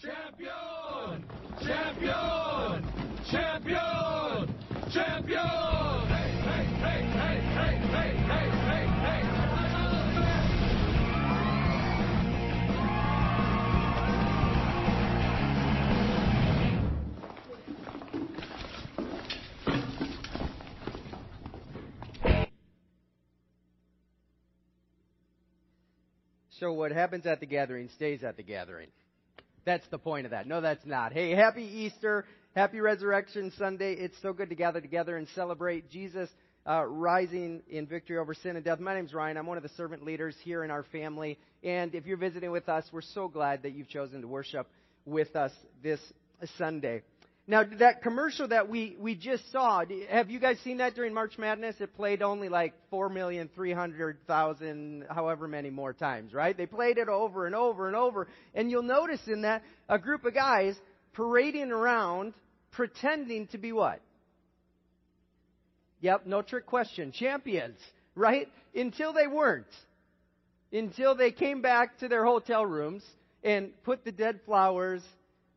Champion! Champion! Champion! Champion! Hey, hey, hey, hey, hey, hey, hey, hey! So what happens at the gathering stays at the gathering. That's the point of that. No, that's not. Hey, happy Easter. Happy Resurrection Sunday. It's so good to gather together and celebrate Jesus uh, rising in victory over sin and death. My name's Ryan. I'm one of the servant leaders here in our family. And if you're visiting with us, we're so glad that you've chosen to worship with us this Sunday. Now, that commercial that we, we just saw, have you guys seen that during March Madness? It played only like 4,300,000, however many more times, right? They played it over and over and over. And you'll notice in that a group of guys parading around pretending to be what? Yep, no trick question. Champions, right? Until they weren't. Until they came back to their hotel rooms and put the dead flowers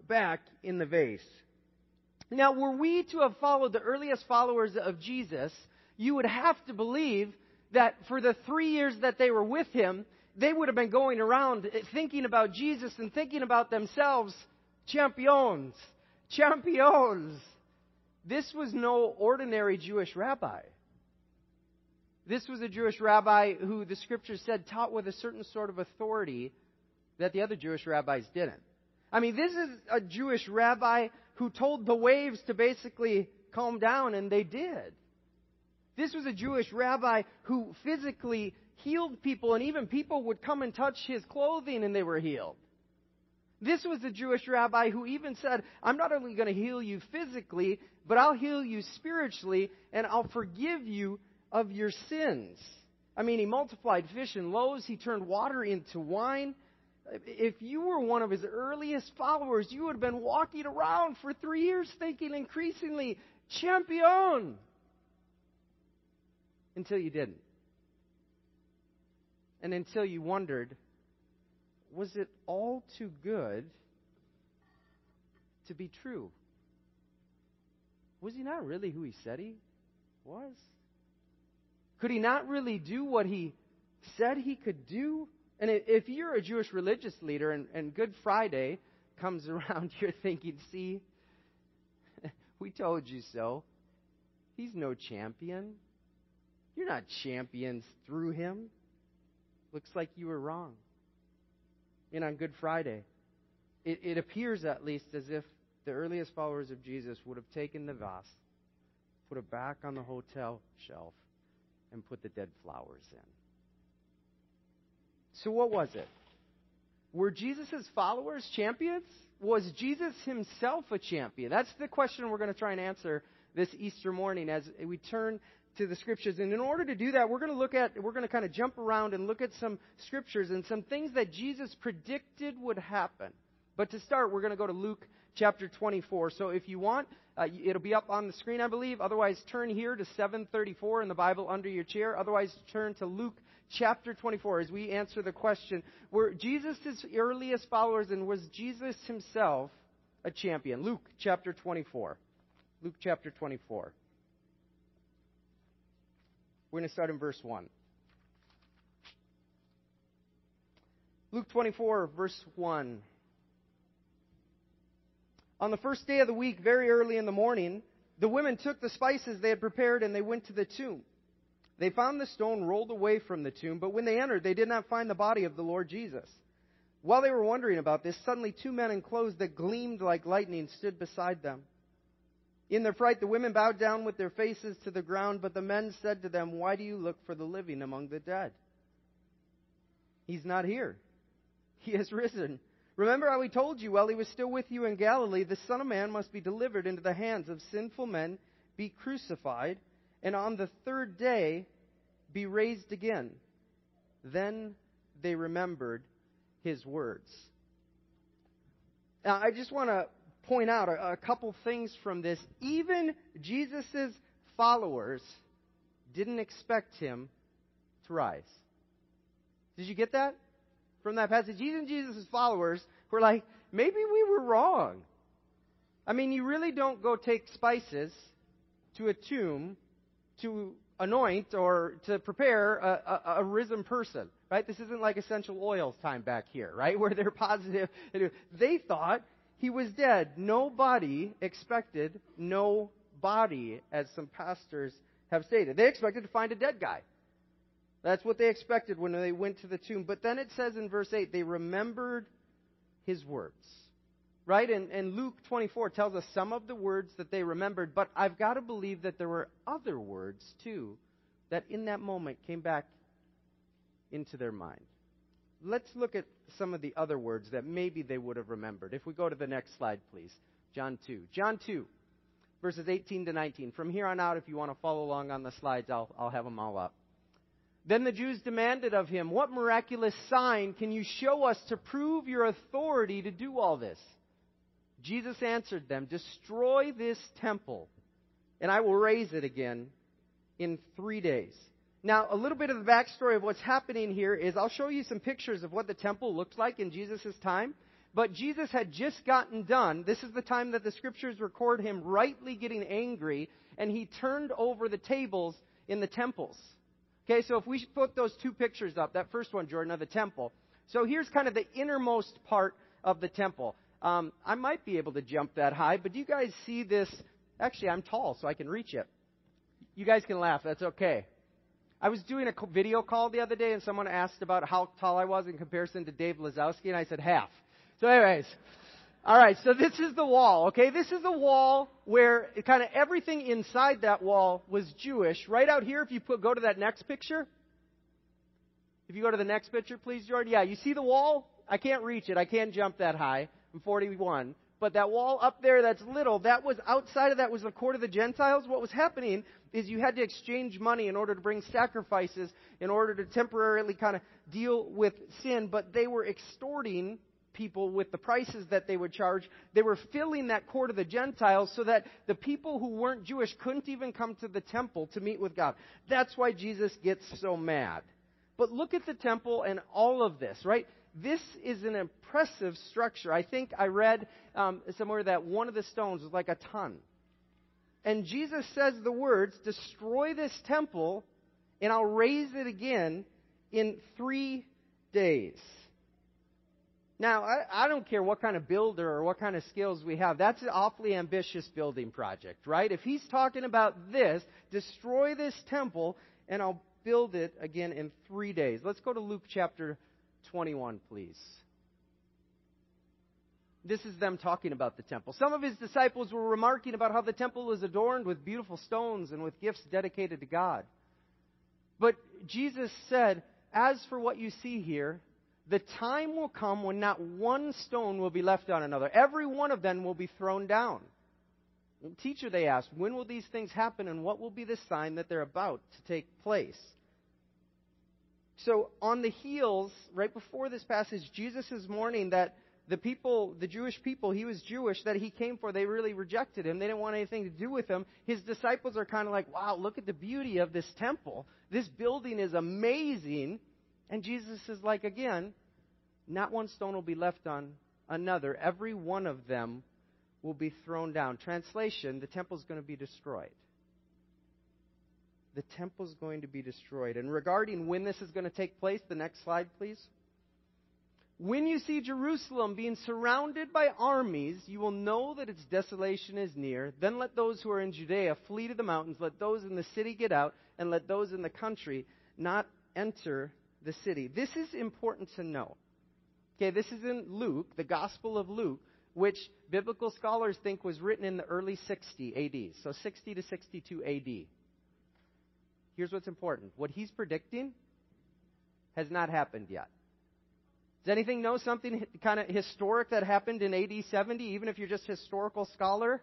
back in the vase. Now, were we to have followed the earliest followers of Jesus, you would have to believe that for the three years that they were with him, they would have been going around thinking about Jesus and thinking about themselves champions, champions. This was no ordinary Jewish rabbi. This was a Jewish rabbi who the scriptures said taught with a certain sort of authority that the other Jewish rabbis didn't. I mean, this is a Jewish rabbi who told the waves to basically calm down, and they did. This was a Jewish rabbi who physically healed people, and even people would come and touch his clothing and they were healed. This was a Jewish rabbi who even said, I'm not only going to heal you physically, but I'll heal you spiritually, and I'll forgive you of your sins. I mean, he multiplied fish and loaves, he turned water into wine. If you were one of his earliest followers, you would have been walking around for three years thinking increasingly, champion! Until you didn't. And until you wondered, was it all too good to be true? Was he not really who he said he was? Could he not really do what he said he could do? And if you're a Jewish religious leader and, and Good Friday comes around, you're thinking, see, we told you so. He's no champion. You're not champions through him. Looks like you were wrong. And on Good Friday, it, it appears at least as if the earliest followers of Jesus would have taken the vase, put it back on the hotel shelf, and put the dead flowers in. So, what was it? Were Jesus' followers champions? Was Jesus himself a champion? That's the question we're going to try and answer this Easter morning as we turn to the scriptures. And in order to do that, we're going to look at, we're going to kind of jump around and look at some scriptures and some things that Jesus predicted would happen. But to start, we're going to go to Luke chapter 24. So if you want, uh, it'll be up on the screen, I believe. Otherwise, turn here to 734 in the Bible under your chair. Otherwise, turn to Luke chapter 24 as we answer the question were Jesus' earliest followers and was Jesus himself a champion? Luke chapter 24. Luke chapter 24. We're going to start in verse 1. Luke 24, verse 1. On the first day of the week, very early in the morning, the women took the spices they had prepared and they went to the tomb. They found the stone rolled away from the tomb, but when they entered, they did not find the body of the Lord Jesus. While they were wondering about this, suddenly two men in clothes that gleamed like lightning stood beside them. In their fright, the women bowed down with their faces to the ground, but the men said to them, Why do you look for the living among the dead? He's not here. He has risen. Remember how he told you while he was still with you in Galilee, the Son of Man must be delivered into the hands of sinful men, be crucified, and on the third day be raised again. Then they remembered his words. Now, I just want to point out a, a couple things from this. Even Jesus' followers didn't expect him to rise. Did you get that? from that passage. Even Jesus' followers were like, maybe we were wrong. I mean, you really don't go take spices to a tomb to anoint or to prepare a, a, a, risen person, right? This isn't like essential oils time back here, right? Where they're positive. They thought he was dead. No body expected no body, as some pastors have stated. They expected to find a dead guy. That's what they expected when they went to the tomb. But then it says in verse 8, they remembered his words. Right? And, and Luke 24 tells us some of the words that they remembered, but I've got to believe that there were other words, too, that in that moment came back into their mind. Let's look at some of the other words that maybe they would have remembered. If we go to the next slide, please. John 2. John 2, verses 18 to 19. From here on out, if you want to follow along on the slides, I'll, I'll have them all up. Then the Jews demanded of him, What miraculous sign can you show us to prove your authority to do all this? Jesus answered them, Destroy this temple, and I will raise it again in three days. Now, a little bit of the backstory of what's happening here is I'll show you some pictures of what the temple looked like in Jesus' time. But Jesus had just gotten done. This is the time that the scriptures record him rightly getting angry, and he turned over the tables in the temples. Okay, so if we put those two pictures up, that first one, Jordan, of the temple. So here's kind of the innermost part of the temple. Um, I might be able to jump that high, but do you guys see this? Actually, I'm tall, so I can reach it. You guys can laugh. That's okay. I was doing a video call the other day, and someone asked about how tall I was in comparison to Dave Lazowski, and I said half. So, anyways, all right. So this is the wall. Okay, this is the wall where kind of everything inside that wall was Jewish. Right out here, if you put go to that next picture. If you go to the next picture, please, Jordan. Yeah, you see the wall? I can't reach it. I can't jump that high. I'm 41 but that wall up there that's little, that was outside of that was the court of the Gentiles. What was happening is you had to exchange money in order to bring sacrifices, in order to temporarily kind of deal with sin, but they were extorting people with the prices that they would charge. They were filling that court of the Gentiles so that the people who weren't Jewish couldn't even come to the temple to meet with God. That's why Jesus gets so mad. But look at the temple and all of this, right? This is an impressive structure. I think I read um, somewhere that one of the stones was like a ton. And Jesus says the words, Destroy this temple, and I'll raise it again in three days. Now, I, I, don't care what kind of builder or what kind of skills we have. That's an awfully ambitious building project, right? If he's talking about this, destroy this temple, and I'll build it again in three days. Let's go to Luke chapter 21, please. This is them talking about the temple. Some of his disciples were remarking about how the temple was adorned with beautiful stones and with gifts dedicated to God. But Jesus said, As for what you see here, the time will come when not one stone will be left on another. Every one of them will be thrown down. Teacher, they asked, when will these things happen and what will be the sign that they're about to take place? So, on the heels, right before this passage, Jesus is mourning that the people, the Jewish people, he was Jewish, that he came for, they really rejected him. They didn't want anything to do with him. His disciples are kind of like, wow, look at the beauty of this temple. This building is amazing. And Jesus is like, again, not one stone will be left on another. Every one of them will be thrown down. Translation, the temple is going to be destroyed the temple is going to be destroyed. And regarding when this is going to take place, the next slide, please. When you see Jerusalem being surrounded by armies, you will know that its desolation is near. Then let those who are in Judea flee to the mountains. Let those in the city get out, and let those in the country not enter the city. This is important to know. Okay, this is in Luke, the Gospel of Luke, which biblical scholars think was written in the early 60 AD. So 60 to 62 AD here's what's important. What he's predicting has not happened yet. Does anything know something kind of historic that happened in AD 70, even if you're just a historical scholar?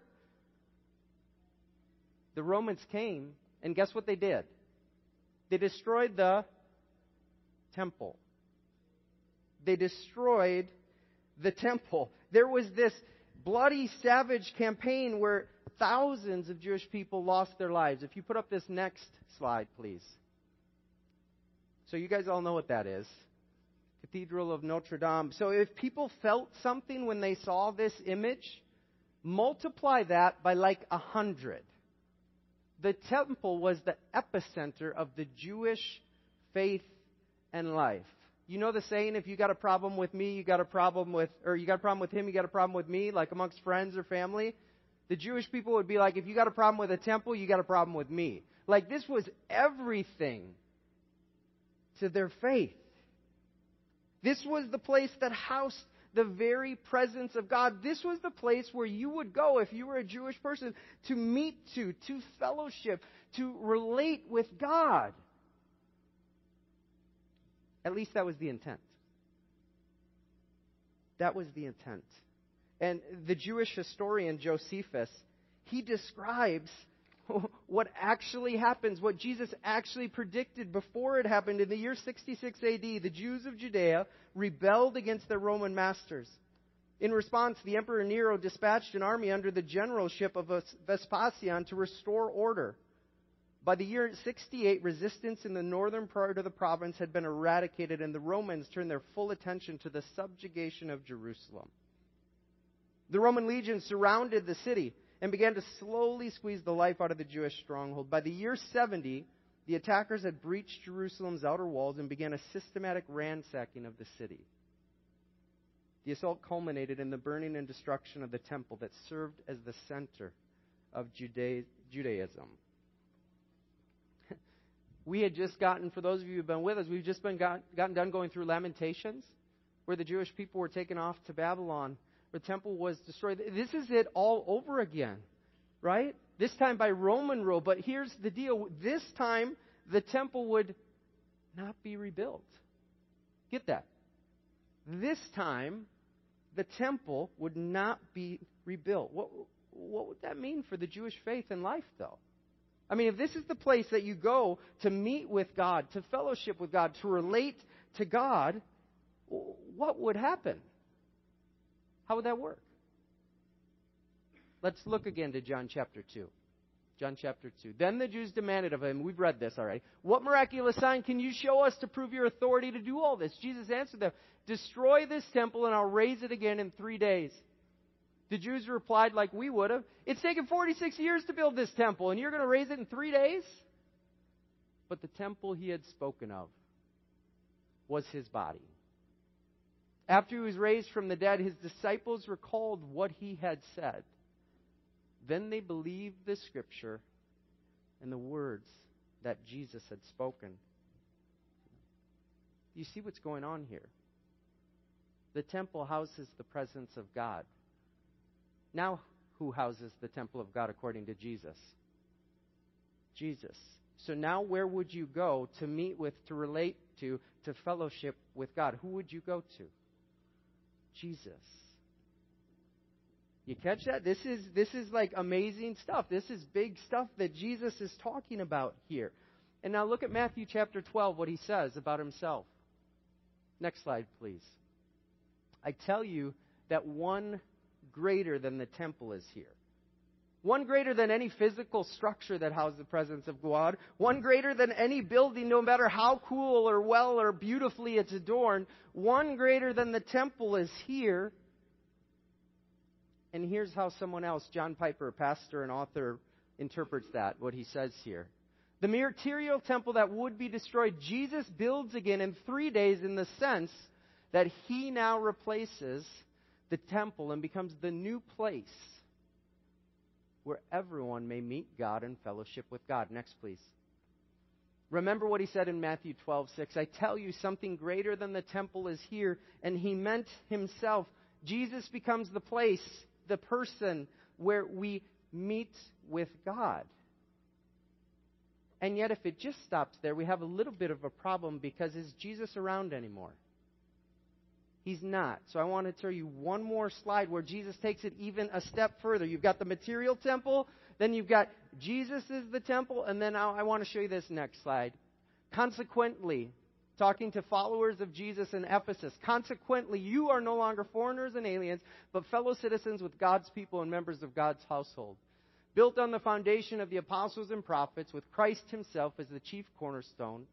The Romans came, and guess what they did? They destroyed the temple. They destroyed the temple. There was this bloody, savage campaign where thousands of Jewish people lost their lives. If you put up this next slide, please. So you guys all know what that is. Cathedral of Notre Dame. So if people felt something when they saw this image, multiply that by like a hundred. The temple was the epicenter of the Jewish faith and life. You know the saying, if you got a problem with me, you got a problem with, or you got a problem with him, you got a problem with me, like amongst friends or family? The Jewish people would be like, if you got a problem with a temple, you got a problem with me. Like this was everything to their faith. This was the place that housed the very presence of God. This was the place where you would go if you were a Jewish person to meet to, to fellowship, to relate with God. At least that was the intent. That was the intent. And the Jewish historian Josephus, he describes what actually happens, what Jesus actually predicted before it happened. In the year 66 AD, the Jews of Judea rebelled against their Roman masters. In response, the Emperor Nero dispatched an army under the generalship of Vespasian to restore order. By the year 68, resistance in the northern part of the province had been eradicated, and the Romans turned their full attention to the subjugation of Jerusalem. The Roman legions surrounded the city and began to slowly squeeze the life out of the Jewish stronghold. By the year 70, the attackers had breached Jerusalem's outer walls and began a systematic ransacking of the city. The assault culminated in the burning and destruction of the temple that served as the center of Judaism. We had just gotten, for those of you who've been with us, we've just been got, gotten done going through Lamentations, where the Jewish people were taken off to Babylon where the temple was destroyed. This is it all over again, right? This time by Roman rule. But here's the deal this time, the temple would not be rebuilt. Get that. This time, the temple would not be rebuilt. What, what would that mean for the Jewish faith and life, though? I mean, if this is the place that you go to meet with God, to fellowship with God, to relate to God, what would happen? How would that work? Let's look again to John chapter 2. John chapter 2. Then the Jews demanded of him, we've read this already, what miraculous sign can you show us to prove your authority to do all this? Jesus answered them, Destroy this temple and I'll raise it again in three days. The Jews replied like we would have, It's taken 46 years to build this temple and you're going to raise it in three days? But the temple he had spoken of was his body. After he was raised from the dead, his disciples recalled what he had said. Then they believed the scripture and the words that Jesus had spoken. You see what's going on here? The temple houses the presence of God. Now, who houses the temple of God according to Jesus? Jesus. So now, where would you go to meet with, to relate to, to fellowship with God? Who would you go to? Jesus. You catch that? This is this is like amazing stuff. This is big stuff that Jesus is talking about here. And now look at Matthew chapter 12 what he says about himself. Next slide, please. I tell you that one greater than the temple is here. One greater than any physical structure that houses the presence of God. One greater than any building, no matter how cool or well or beautifully it's adorned. One greater than the temple is here. And here's how someone else, John Piper, pastor and author, interprets that, what he says here. The material temple that would be destroyed, Jesus builds again in three days in the sense that he now replaces the temple and becomes the new place where everyone may meet God and fellowship with God. Next, please. Remember what he said in Matthew 12:6. I tell you, something greater than the temple is here, and he meant himself. Jesus becomes the place, the person where we meet with God. And yet, if it just stops there, we have a little bit of a problem because is Jesus around anymore? He's not. So I want to show you one more slide where Jesus takes it even a step further. You've got the material temple, then you've got Jesus is the temple, and then I want to show you this next slide. Consequently, talking to followers of Jesus in Ephesus, consequently, you are no longer foreigners and aliens, but fellow citizens with God's people and members of God's household. Built on the foundation of the apostles and prophets, with Christ himself as the chief cornerstone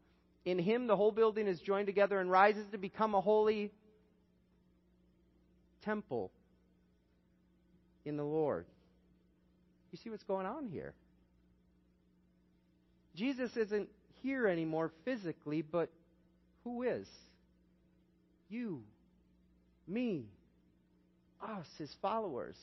In him, the whole building is joined together and rises to become a holy temple in the Lord. You see what's going on here? Jesus isn't here anymore physically, but who is? You, me, us, his followers.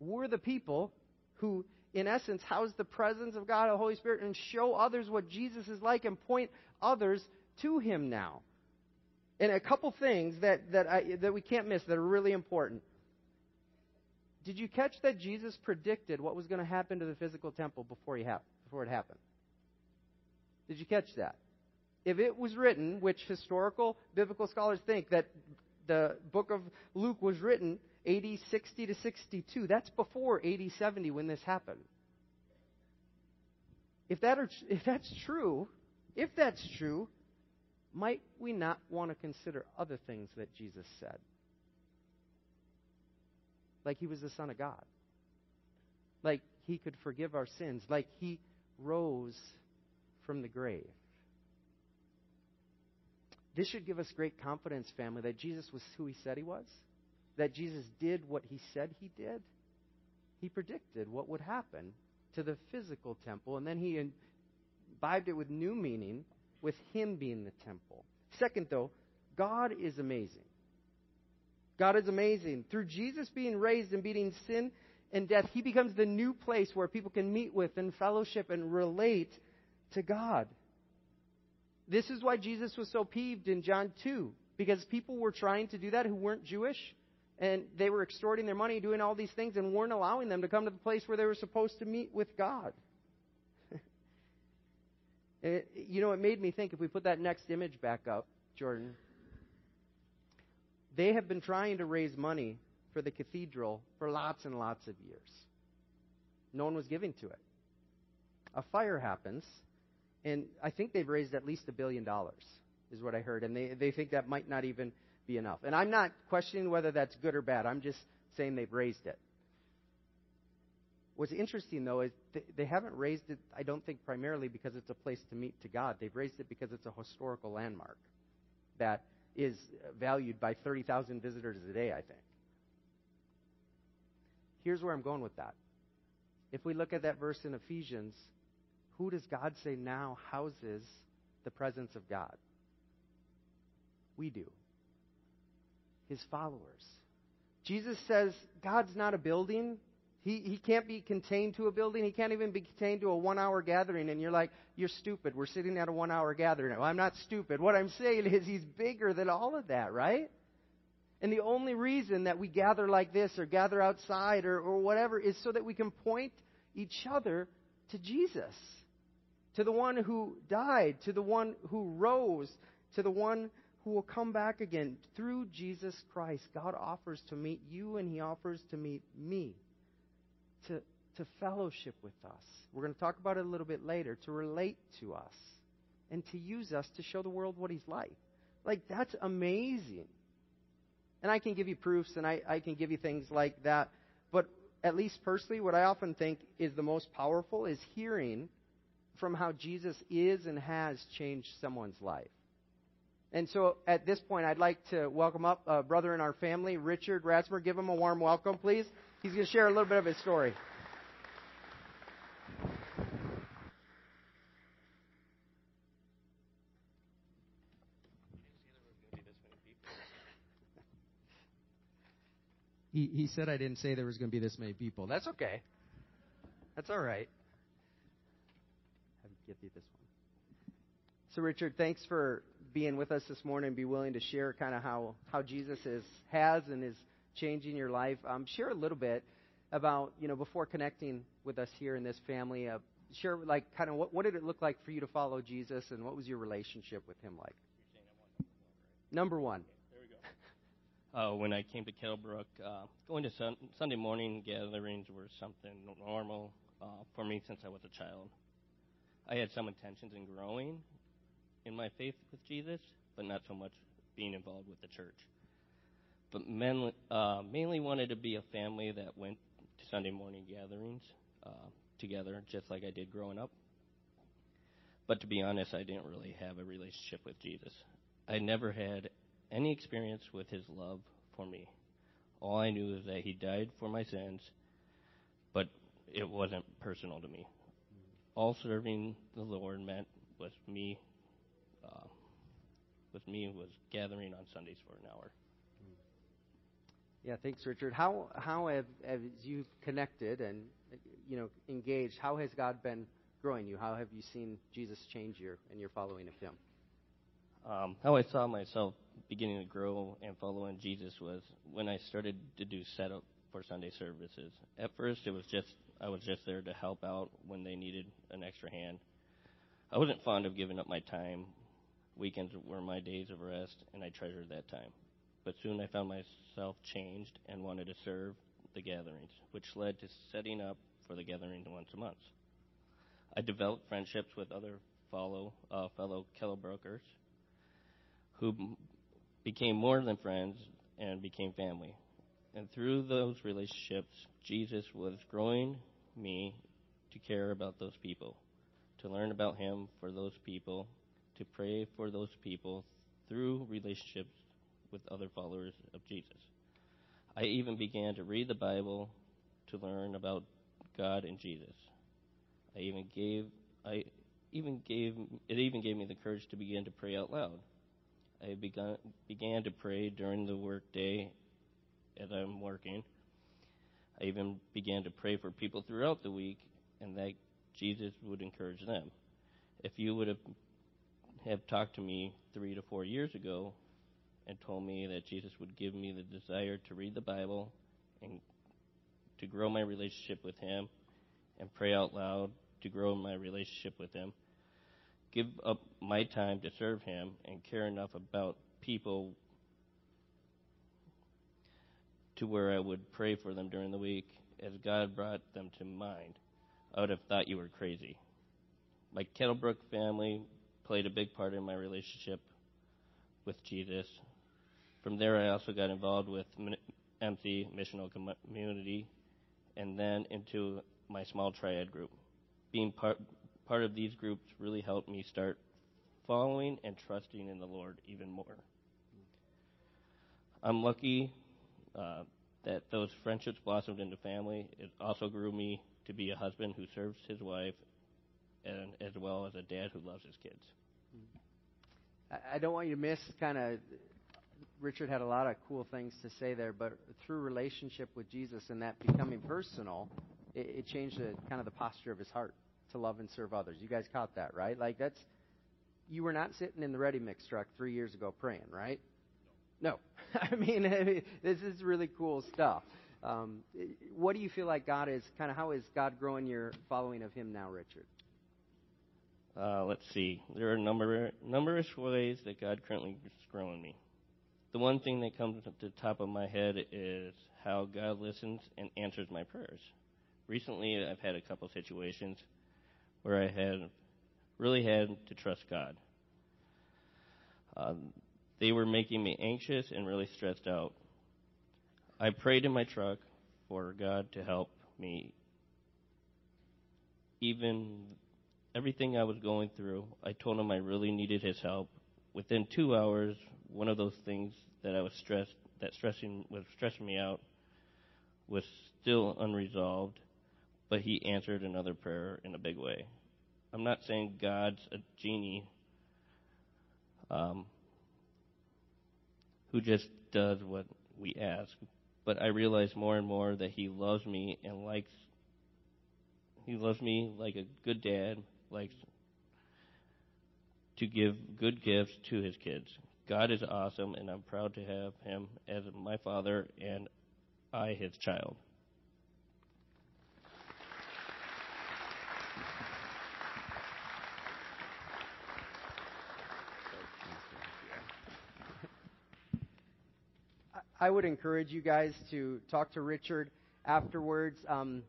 We're the people who, in essence, house the presence of God, the Holy Spirit, and show others what Jesus is like and point others to him now. And a couple things that, that, I, that we can't miss that are really important. Did you catch that Jesus predicted what was going to happen to the physical temple before, he ha- before it happened? Did you catch that? If it was written, which historical biblical scholars think that the book of Luke was written AD 60 to 62, that's before AD 70 when this happened. If, that are, if that's true, if that's true, might we not want to consider other things that Jesus said? Like he was the Son of God. Like he could forgive our sins. Like he rose from the grave. This should give us great confidence, family, that Jesus was who he said he was, that Jesus did what he said he did. He predicted what would happen to the physical temple, and then he imbibed it with new meaning with him being the temple. Second, though, God is amazing. God is amazing. Through Jesus being raised and beating sin and death, he becomes the new place where people can meet with and fellowship and relate to God. This is why Jesus was so peeved in John 2, because people were trying to do that who weren't Jewish, and they were extorting their money, doing all these things, and weren't allowing them to come to the place where they were supposed to meet with God. It, you know, it made me think if we put that next image back up, Jordan, they have been trying to raise money for the cathedral for lots and lots of years. No one was giving to it. A fire happens and I think they've raised at least a billion dollars, is what I heard. And they, they think that might not even be enough. And I'm not questioning whether that's good or bad. I'm just saying they've raised it. What's interesting, though, is they haven't raised it, I don't think, primarily because it's a place to meet to God. They've raised it because it's a historical landmark that is valued by 30,000 visitors a day, I think. Here's where I'm going with that. If we look at that verse in Ephesians, who does God say now houses the presence of God? We do. His followers. Jesus says God's not a building. He, he can't be contained to a building. He can't even be contained to a one hour gathering. And you're like, you're stupid. We're sitting at a one hour gathering. Well, I'm not stupid. What I'm saying is he's bigger than all of that, right? And the only reason that we gather like this or gather outside or, or whatever is so that we can point each other to Jesus to the one who died, to the one who rose, to the one who will come back again. Through Jesus Christ, God offers to meet you and He offers to meet me, to, to fellowship with us. We're going to talk about it a little bit later, to relate to us, and to use us to show the world what He's like. Like, that's amazing. And I can give you proofs and I, I can give you things like that. But at least personally, what I often think is the most powerful is hearing from how Jesus is and has changed someone's life. And so at this point, I'd like to welcome up a brother in our family, Richard Ratzmer. Give him a warm welcome, please. He's going to share a little bit of his story. He, he said I didn't say there was going to be this many people. That's okay. That's all right get you this one. So, Richard, thanks for being with us this morning and be willing to share kind of how, how Jesus is, has and is changing your life. Um, share a little bit about, you know, before connecting with us here in this family, uh, share like kind of what, what did it look like for you to follow Jesus and what was your relationship with him like? Number one. there we go. Uh, when I came to Kettlebrook, uh, going to sun- Sunday morning gatherings were something normal uh, for me since I was a child. I had some intentions in growing in my faith with Jesus, but not so much being involved with the church. But men, uh, mainly wanted to be a family that went to Sunday morning gatherings uh, together, just like I did growing up. But to be honest, I didn't really have a relationship with Jesus. I never had any experience with his love for me. All I knew is that he died for my sins, but it wasn't personal to me. All serving the Lord meant was me, uh, with me was gathering on Sundays for an hour. Yeah, thanks, Richard. How how have as you connected and you know engaged? How has God been growing you? How have you seen Jesus change you and your following of Him? Um, how I saw myself beginning to grow and following Jesus was when I started to do setup for Sunday services. At first, it was just I was just there to help out when they needed an extra hand. I wasn't fond of giving up my time. Weekends were my days of rest, and I treasured that time. But soon I found myself changed and wanted to serve the gatherings, which led to setting up for the gathering once a month. I developed friendships with other follow, uh, fellow Kettlebrookers who m- became more than friends and became family. And through those relationships, Jesus was growing me to care about those people, to learn about Him for those people, to pray for those people through relationships with other followers of Jesus. I even began to read the Bible to learn about God and Jesus. I even gave I even gave it even gave me the courage to begin to pray out loud. I began began to pray during the workday as I'm working. I even began to pray for people throughout the week and that Jesus would encourage them. If you would have have talked to me 3 to 4 years ago, and told me that Jesus would give me the desire to read the Bible and to grow my relationship with Him and pray out loud to grow my relationship with Him, give up my time to serve Him, and care enough about people to where I would pray for them during the week as God brought them to mind, I would have thought you were crazy. My Kettlebrook family played a big part in my relationship with Jesus. From there, I also got involved with MC Missional Community, and then into my small triad group. Being part part of these groups really helped me start following and trusting in the Lord even more. I'm lucky uh, that those friendships blossomed into family. It also grew me to be a husband who serves his wife, and as well as a dad who loves his kids. I don't want you to miss kind of. Richard had a lot of cool things to say there, but through relationship with Jesus and that becoming personal, it, it changed the, kind of the posture of his heart to love and serve others. You guys caught that, right? Like that's you were not sitting in the ready mix truck three years ago praying, right? No. I mean, this is really cool stuff. Um, what do you feel like God is kind of how is God growing your following of Him now, Richard? Uh, let's see. There are number, numerous ways that God currently is growing me. The one thing that comes to the top of my head is how God listens and answers my prayers. Recently, I've had a couple situations where I had really had to trust God. Um, they were making me anxious and really stressed out. I prayed in my truck for God to help me. Even everything I was going through, I told him I really needed his help. Within two hours, one of those things that I was stressed, that stressing was stressing me out, was still unresolved, but he answered another prayer in a big way. I'm not saying God's a genie um, who just does what we ask, but I realize more and more that He loves me and likes. He loves me like a good dad likes to give good gifts to his kids. God is awesome, and I'm proud to have him as my father and I his child. I would encourage you guys to talk to Richard afterwards. Um,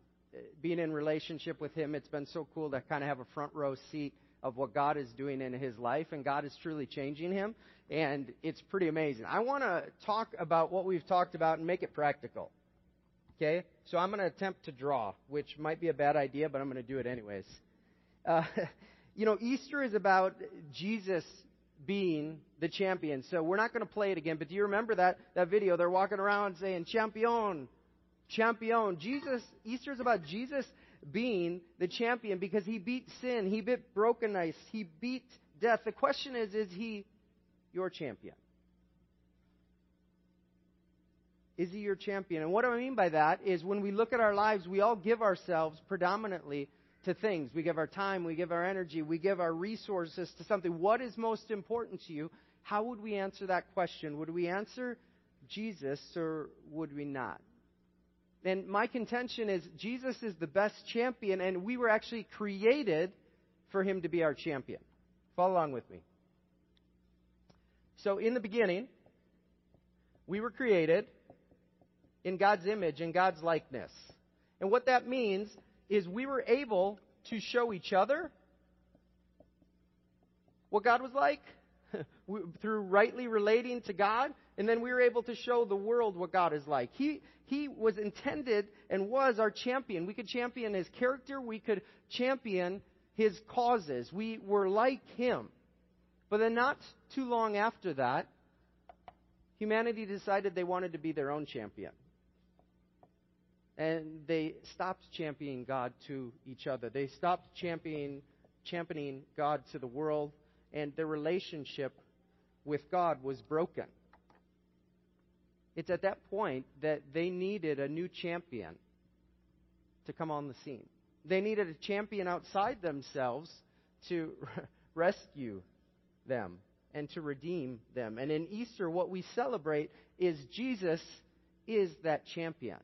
being in relationship with him, it's been so cool to kind of have a front row seat of what God is doing in his life, and God is truly changing him, and it's pretty amazing. I want to talk about what we've talked about and make it practical. Okay? So I'm going to attempt to draw, which might be a bad idea, but I'm going to do it anyways. Uh, you know, Easter is about Jesus being the champion. So we're not going to play it again, but do you remember that, that video? They're walking around saying, Champion, champion. Jesus, Easter is about Jesus being the champion because he beat sin, he beat brokenness, he beat death. The question is, is he your champion? Is he your champion? And what do I mean by that is when we look at our lives, we all give ourselves predominantly to things. We give our time, we give our energy, we give our resources to something. What is most important to you? How would we answer that question? Would we answer Jesus or would we not? And my contention is Jesus is the best champion, and we were actually created for him to be our champion. Follow along with me. So, in the beginning, we were created in God's image and God's likeness. And what that means is we were able to show each other what God was like through rightly relating to God, and then we were able to show the world what God is like. He, he was intended and was our champion. We could champion his character, we could champion his causes. We were like him. But then, not too long after that, humanity decided they wanted to be their own champion and they stopped championing God to each other. They stopped championing, championing God to the world, and their relationship with God was broken. It's at that point that they needed a new champion to come on the scene. They needed a champion outside themselves to rescue them and to redeem them. And in Easter, what we celebrate is Jesus is that champion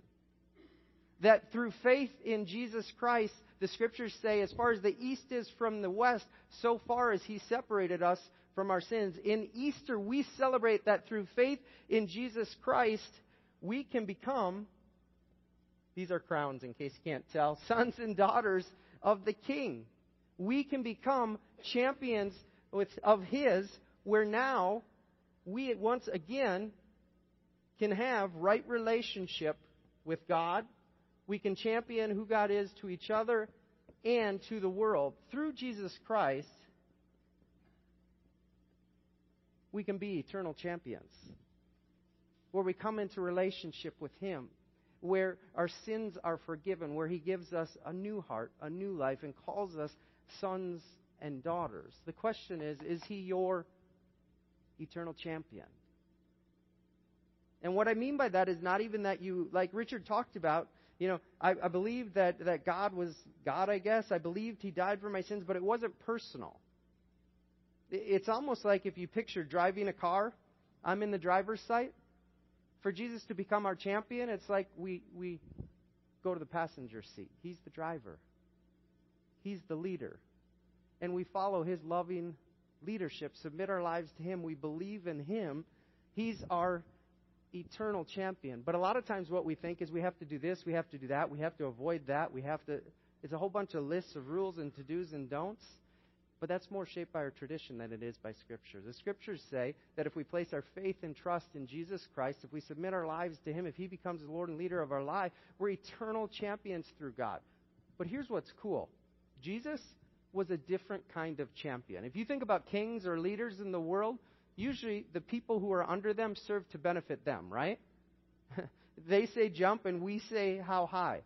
that through faith in Jesus Christ, the scriptures say, as far as the east is from the west, so far as he separated us from our sins. In Easter, we celebrate that through faith in Jesus Christ, we can become, these are crowns in case you can't tell, sons and daughters of the King. We can become champions with, of His, where now we once again can have right relationship with God we can champion who God is to each other and to the world. Through Jesus Christ, we can be eternal champions. Where we come into relationship with Him, where our sins are forgiven, where He gives us a new heart, a new life, and calls us sons and daughters. The question is is He your eternal champion? And what I mean by that is not even that you, like Richard talked about, you know, I, I believe that, that God was God, I guess. I believed He died for my sins, but it wasn't personal. It's almost like if you picture driving a car, I'm in the driver's seat. For Jesus to become our champion, it's like we, we go to the passenger seat. He's the driver, He's the leader. And we follow His loving leadership, submit our lives to Him. We believe in Him. He's our eternal champion. But a lot of times what we think is we have to do this, we have to do that, we have to avoid that, we have to. It's a whole bunch of lists of rules and to dos and don'ts. But that's more shaped by our tradition than it is by Scripture. The Scriptures say that if we place our faith and trust in Jesus Christ, if we submit our lives to Him, if He becomes the Lord and leader of our life, we're eternal champions through God. But here's what's cool Jesus was a different kind of champion. If you think about kings or leaders in the world, usually the people who are under them serve to benefit them, right? they say jump and we say how high.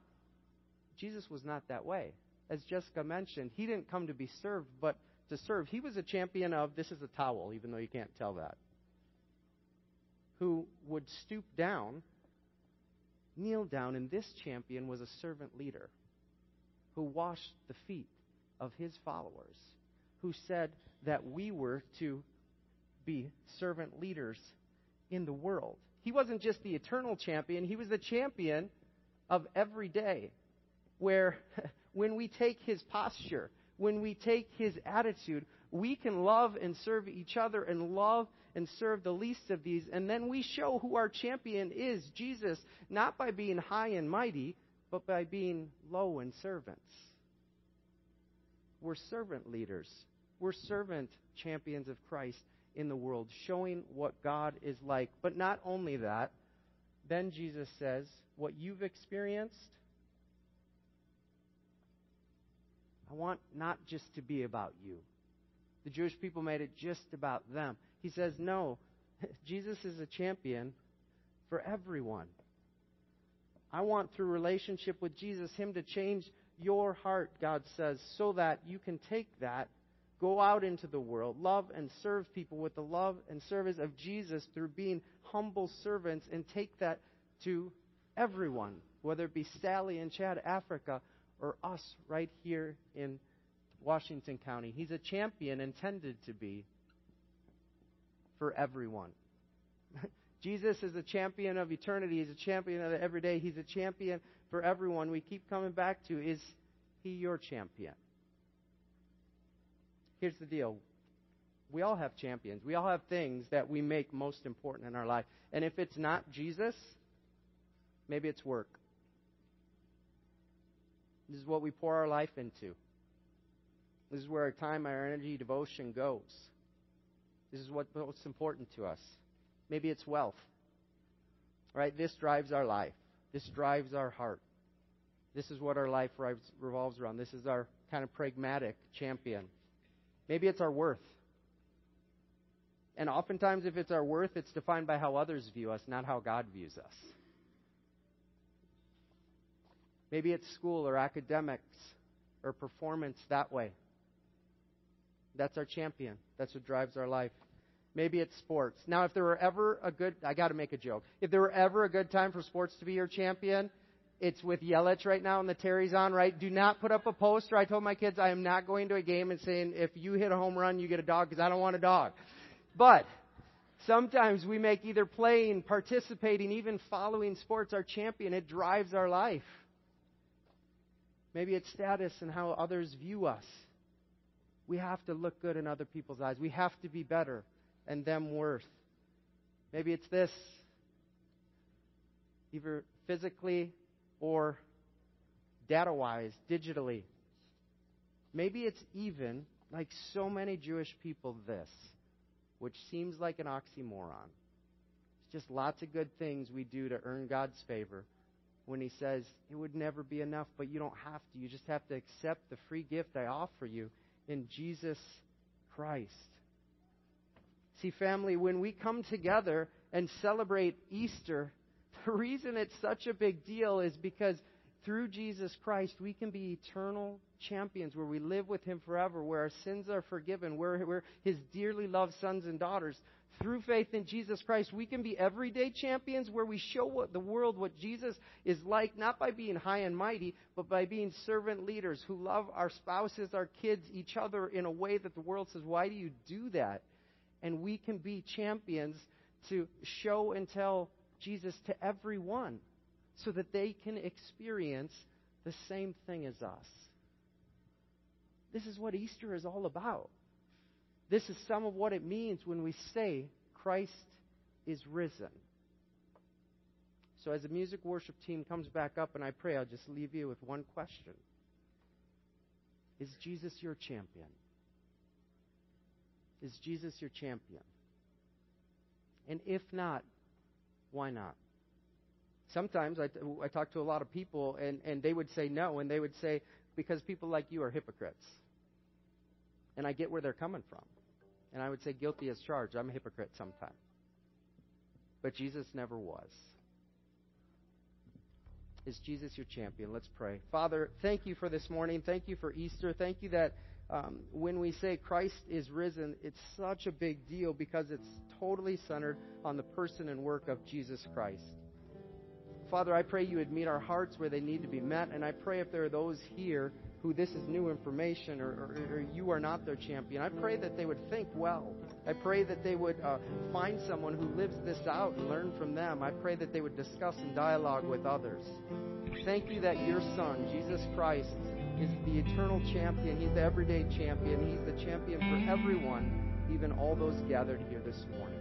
Jesus was not that way. As Jessica mentioned, he didn't come to be served, but to serve. He was a champion of this is a towel, even though you can't tell that. Who would stoop down, kneel down, and this champion was a servant leader who washed the feet of his followers, who said that we were to be servant leaders in the world. He wasn't just the eternal champion, he was the champion of every day. Where when we take his posture, when we take his attitude, we can love and serve each other and love and serve the least of these. And then we show who our champion is Jesus, not by being high and mighty, but by being low and servants. We're servant leaders, we're servant champions of Christ in the world, showing what God is like. But not only that, then Jesus says, What you've experienced, I want not just to be about you. The Jewish people made it just about them. He says, no, Jesus is a champion for everyone. I want, through relationship with Jesus, Him to change your heart, God says, so that you can take that, go out into the world, love and serve people with the love and service of Jesus through being humble servants, and take that to everyone, whether it be Sally in Chad, Africa, or us right here in Washington County. He's a champion intended to be for everyone. Jesus is a champion of eternity. He's a champion of every day. He's a champion for everyone. We keep coming back to is he your champion? Here's the deal. We all have champions. We all have things that we make most important in our life. And if it's not Jesus, maybe it's work. This is what we pour our life into. This is where our time, our energy, devotion goes. This is what's most important to us. Maybe it's wealth. Right? This drives our life. This drives our heart. This is what our life revolves around. This is our kind of pragmatic champion. Maybe it's our worth. And oftentimes, if it's our worth, it's defined by how others view us, not how God views us. Maybe it's school or academics or performance that way. That's our champion. That's what drives our life. Maybe it's sports. Now, if there were ever a good, I got to make a joke. If there were ever a good time for sports to be your champion, it's with Yelich right now and the Terry's on, right? Do not put up a poster. I told my kids I am not going to a game and saying, if you hit a home run, you get a dog because I don't want a dog. But sometimes we make either playing, participating, even following sports our champion. It drives our life. Maybe it's status and how others view us. We have to look good in other people's eyes. We have to be better and them worse. Maybe it's this either physically or data wise, digitally. Maybe it's even, like so many Jewish people, this, which seems like an oxymoron. It's just lots of good things we do to earn God's favor when He says it would never be enough, but you don't have to. You just have to accept the free gift I offer you in Jesus Christ. See, family, when we come together and celebrate Easter, the reason it's such a big deal is because through Jesus Christ, we can be eternal champions where we live with Him forever, where our sins are forgiven, where we're His dearly loved sons and daughters. Through faith in Jesus Christ, we can be everyday champions where we show what, the world what Jesus is like, not by being high and mighty, but by being servant leaders who love our spouses, our kids, each other in a way that the world says, Why do you do that? And we can be champions to show and tell Jesus to everyone so that they can experience the same thing as us. This is what Easter is all about. This is some of what it means when we say Christ is risen. So, as the music worship team comes back up and I pray, I'll just leave you with one question Is Jesus your champion? Is Jesus your champion? And if not, why not? Sometimes I, I talk to a lot of people, and, and they would say no, and they would say, because people like you are hypocrites. And I get where they're coming from. And I would say, guilty as charged. I'm a hypocrite sometimes. But Jesus never was. Is Jesus your champion? Let's pray. Father, thank you for this morning. Thank you for Easter. Thank you that um, when we say Christ is risen, it's such a big deal because it's totally centered on the person and work of Jesus Christ. Father, I pray you would meet our hearts where they need to be met, and I pray if there are those here who this is new information or, or, or you are not their champion, I pray that they would think well. I pray that they would uh, find someone who lives this out and learn from them. I pray that they would discuss and dialogue with others. Thank you that your Son, Jesus Christ, is the eternal champion. He's the everyday champion. He's the champion for everyone, even all those gathered here this morning.